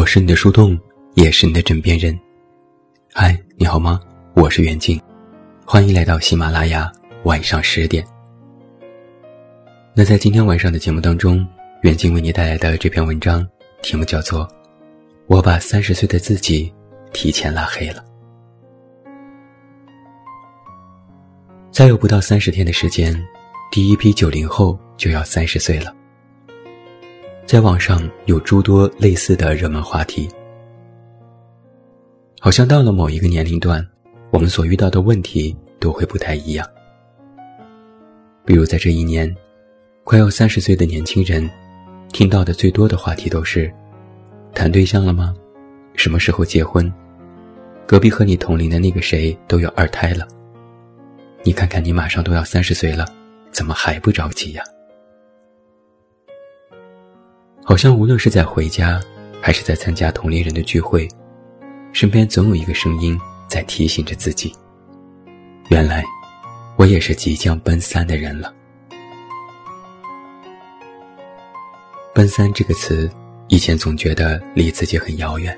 我是你的树洞，也是你的枕边人。嗨，你好吗？我是袁静，欢迎来到喜马拉雅晚上十点。那在今天晚上的节目当中，袁静为你带来的这篇文章题目叫做《我把三十岁的自己提前拉黑了》。再有不到三十天的时间，第一批九零后就要三十岁了。在网上有诸多类似的热门话题，好像到了某一个年龄段，我们所遇到的问题都会不太一样。比如在这一年，快要三十岁的年轻人，听到的最多的话题都是：谈对象了吗？什么时候结婚？隔壁和你同龄的那个谁都有二胎了，你看看你马上都要三十岁了，怎么还不着急呀？好像无论是在回家，还是在参加同龄人的聚会，身边总有一个声音在提醒着自己：原来，我也是即将奔三的人了。奔三这个词，以前总觉得离自己很遥远，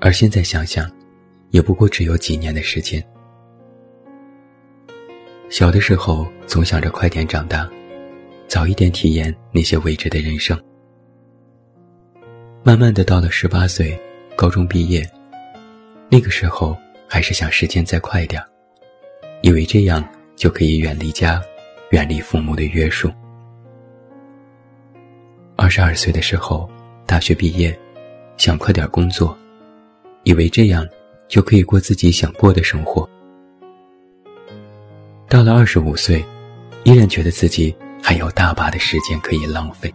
而现在想想，也不过只有几年的时间。小的时候总想着快点长大。早一点体验那些未知的人生。慢慢的到了十八岁，高中毕业，那个时候还是想时间再快点，以为这样就可以远离家，远离父母的约束。二十二岁的时候，大学毕业，想快点工作，以为这样就可以过自己想过的生活。到了二十五岁，依然觉得自己。还有大把的时间可以浪费，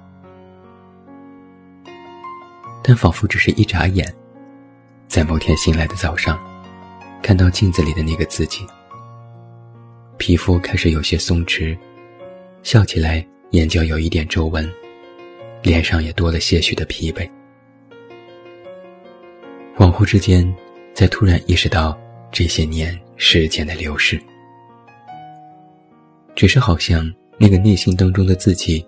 但仿佛只是一眨眼，在某天醒来的早上，看到镜子里的那个自己，皮肤开始有些松弛，笑起来眼角有一点皱纹，脸上也多了些许的疲惫。恍惚之间，才突然意识到这些年时间的流逝，只是好像。那个内心当中的自己，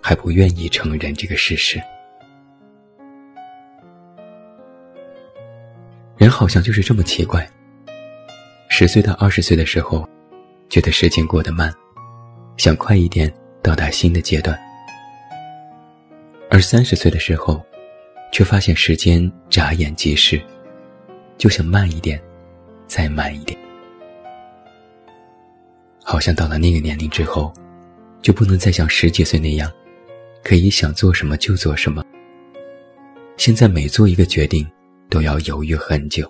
还不愿意承认这个事实。人好像就是这么奇怪。十岁到二十岁的时候，觉得时间过得慢，想快一点到达新的阶段；而三十岁的时候，却发现时间眨眼即逝，就想慢一点，再慢一点。好像到了那个年龄之后。就不能再像十几岁那样，可以想做什么就做什么。现在每做一个决定，都要犹豫很久。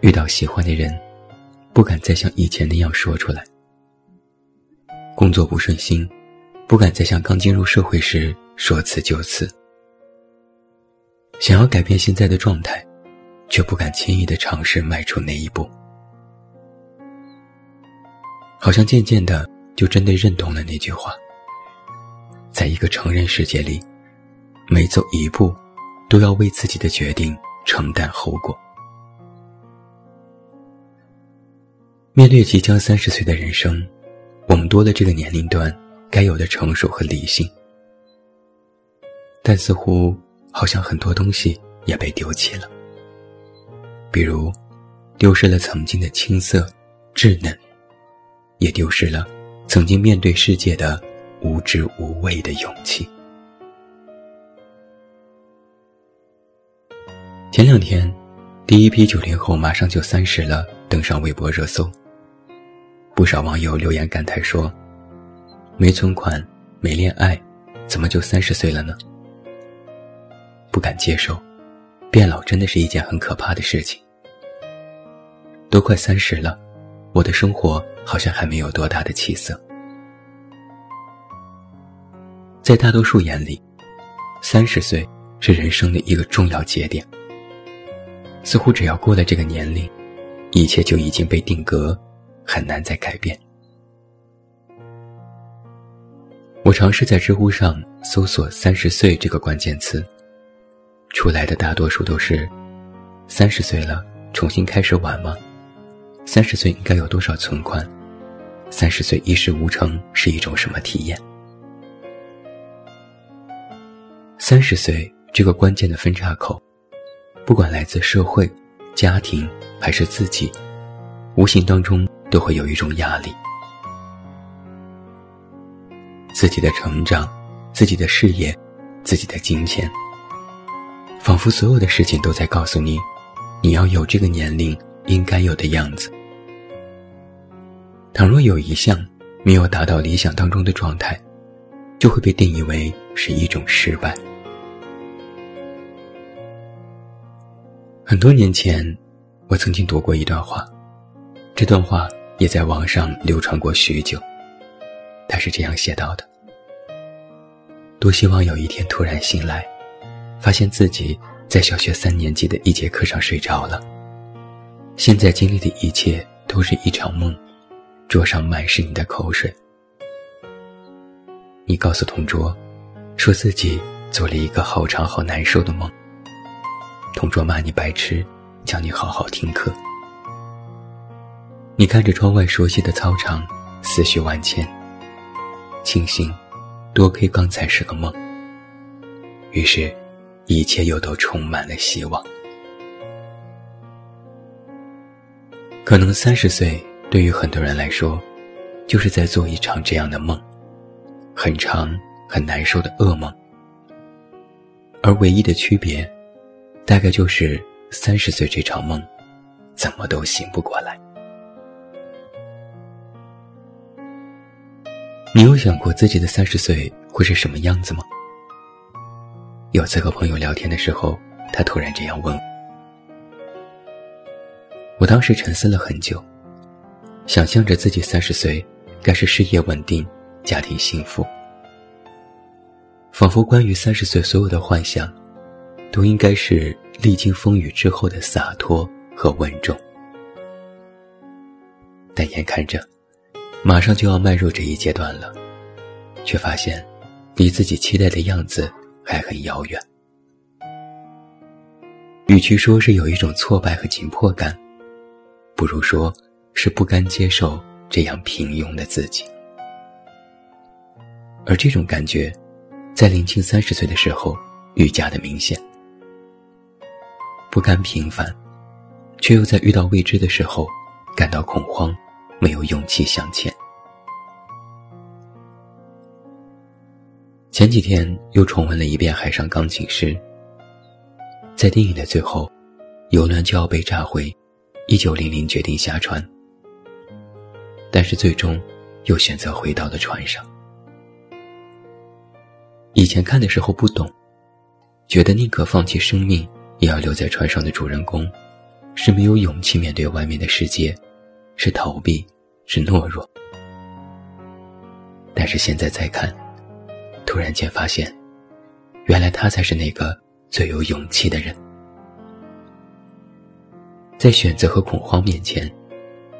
遇到喜欢的人，不敢再像以前那样说出来。工作不顺心，不敢再像刚进入社会时说辞就辞。想要改变现在的状态，却不敢轻易的尝试迈出那一步。好像渐渐的就真的认同了那句话，在一个成人世界里，每走一步，都要为自己的决定承担后果。面对即将三十岁的人生，我们多了这个年龄段该有的成熟和理性，但似乎好像很多东西也被丢弃了，比如，丢失了曾经的青涩、稚嫩。也丢失了曾经面对世界的无知无畏的勇气。前两天，第一批九零后马上就三十了，登上微博热搜。不少网友留言感叹说：“没存款，没恋爱，怎么就三十岁了呢？”不敢接受，变老真的是一件很可怕的事情。都快三十了，我的生活。好像还没有多大的起色，在大多数眼里，三十岁是人生的一个重要节点。似乎只要过了这个年龄，一切就已经被定格，很难再改变。我尝试在知乎上搜索“三十岁”这个关键词，出来的大多数都是：“三十岁了，重新开始晚吗？”三十岁应该有多少存款？三十岁一事无成是一种什么体验？三十岁这个关键的分岔口，不管来自社会、家庭还是自己，无形当中都会有一种压力。自己的成长，自己的事业，自己的金钱，仿佛所有的事情都在告诉你，你要有这个年龄应该有的样子。倘若有一项没有达到理想当中的状态，就会被定义为是一种失败。很多年前，我曾经读过一段话，这段话也在网上流传过许久。他是这样写到的：多希望有一天突然醒来，发现自己在小学三年级的一节课上睡着了，现在经历的一切都是一场梦。桌上满是你的口水。你告诉同桌，说自己做了一个好长好难受的梦。同桌骂你白痴，叫你好好听课。你看着窗外熟悉的操场，思绪万千，庆幸多亏刚才是个梦。于是，一切又都充满了希望。可能三十岁。对于很多人来说，就是在做一场这样的梦，很长、很难受的噩梦。而唯一的区别，大概就是三十岁这场梦，怎么都醒不过来。你有想过自己的三十岁会是什么样子吗？有次和朋友聊天的时候，他突然这样问我，我当时沉思了很久。想象着自己三十岁，该是事业稳定，家庭幸福，仿佛关于三十岁所有的幻想，都应该是历经风雨之后的洒脱和稳重。但眼看着，马上就要迈入这一阶段了，却发现，离自己期待的样子还很遥远。与其说是有一种挫败和紧迫感，不如说。是不甘接受这样平庸的自己，而这种感觉，在临近三十岁的时候愈加的明显。不甘平凡，却又在遇到未知的时候感到恐慌，没有勇气向前。前几天又重温了一遍《海上钢琴师》，在电影的最后，游轮就要被炸毁，一九零零决定下船。但是最终，又选择回到了船上。以前看的时候不懂，觉得宁可放弃生命，也要留在船上的主人公，是没有勇气面对外面的世界，是逃避，是懦弱。但是现在再看，突然间发现，原来他才是那个最有勇气的人。在选择和恐慌面前，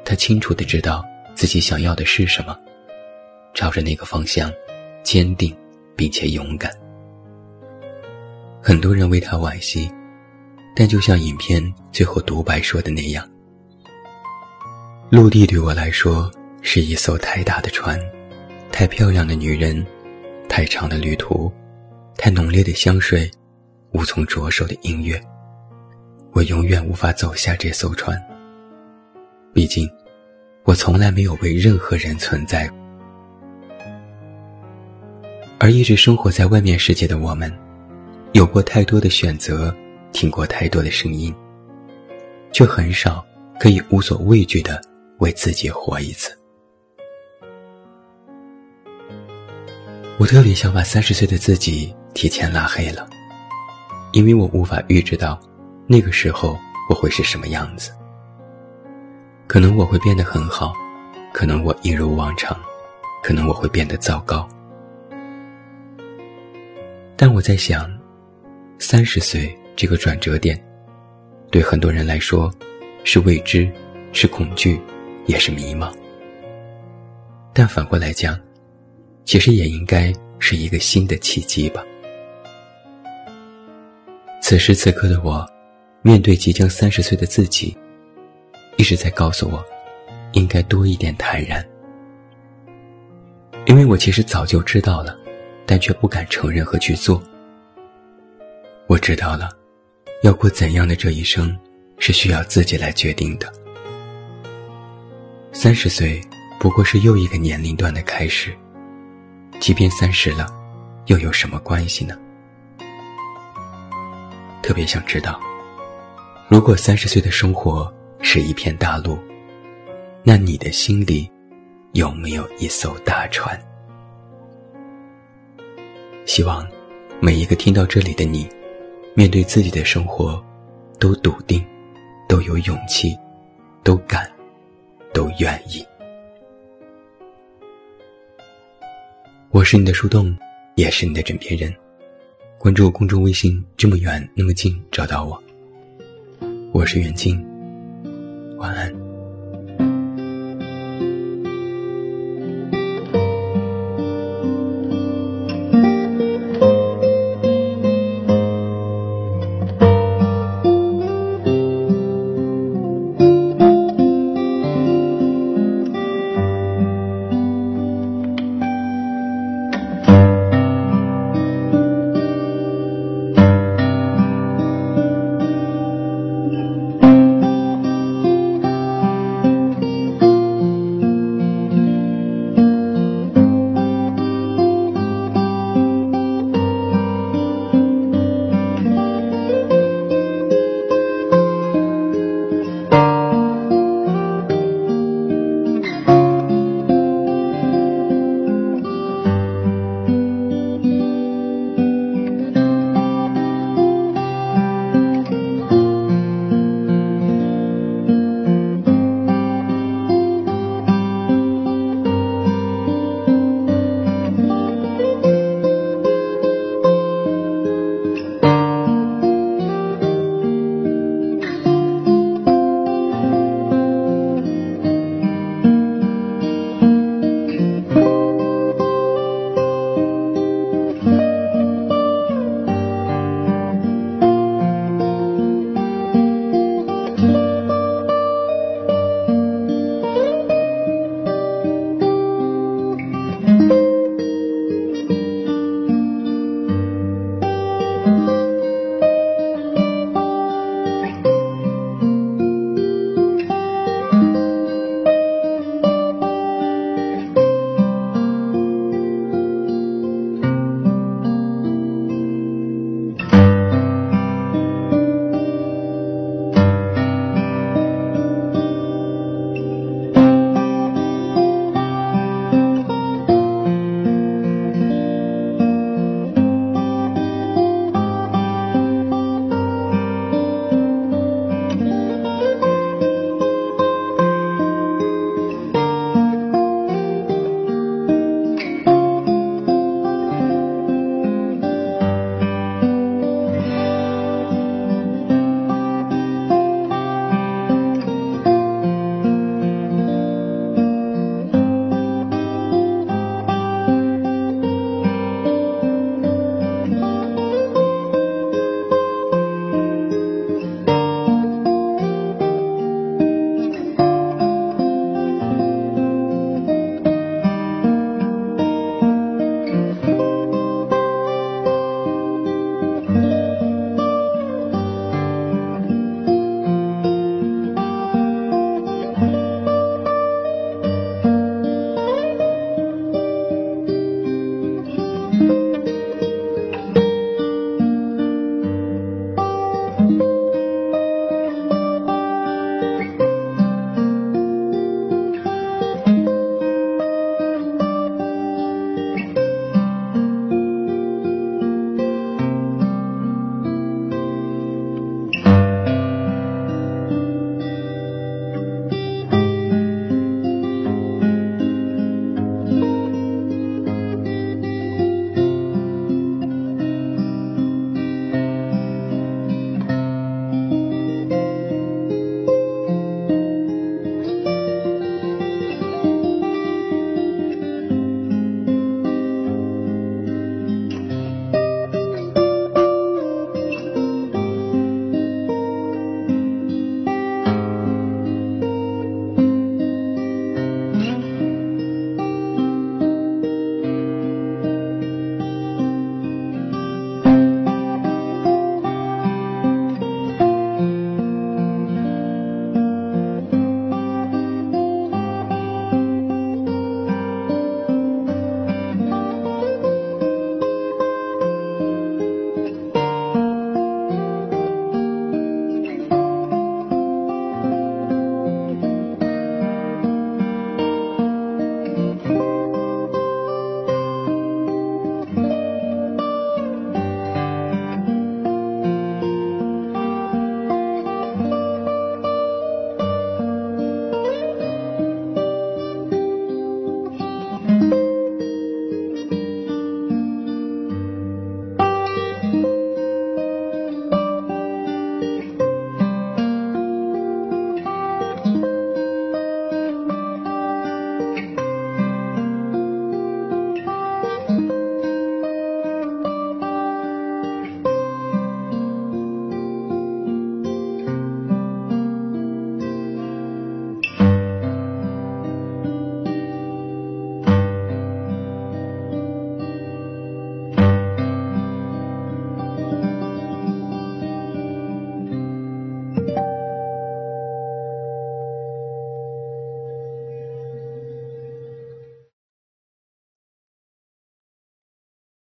他清楚的知道。自己想要的是什么？朝着那个方向，坚定并且勇敢。很多人为他惋惜，但就像影片最后独白说的那样：“陆地对我来说是一艘太大的船，太漂亮的女人，太长的旅途，太浓烈的香水，无从着手的音乐。我永远无法走下这艘船。毕竟。”我从来没有为任何人存在，而一直生活在外面世界的我们，有过太多的选择，听过太多的声音，却很少可以无所畏惧的为自己活一次。我特别想把三十岁的自己提前拉黑了，因为我无法预知到那个时候我会是什么样子。可能我会变得很好，可能我一如往常，可能我会变得糟糕。但我在想，三十岁这个转折点，对很多人来说，是未知，是恐惧，也是迷茫。但反过来讲，其实也应该是一个新的契机吧。此时此刻的我，面对即将三十岁的自己。一直在告诉我，应该多一点坦然，因为我其实早就知道了，但却不敢承认和去做，我知道了，要过怎样的这一生，是需要自己来决定的。三十岁不过是又一个年龄段的开始，即便三十了，又有什么关系呢？特别想知道，如果三十岁的生活是一片大陆，那你的心里有没有一艘大船？希望每一个听到这里的你，面对自己的生活，都笃定，都有勇气，都敢，都愿意。我是你的树洞，也是你的枕边人。关注公众微信，这么远那么近，找到我。我是袁静，晚安。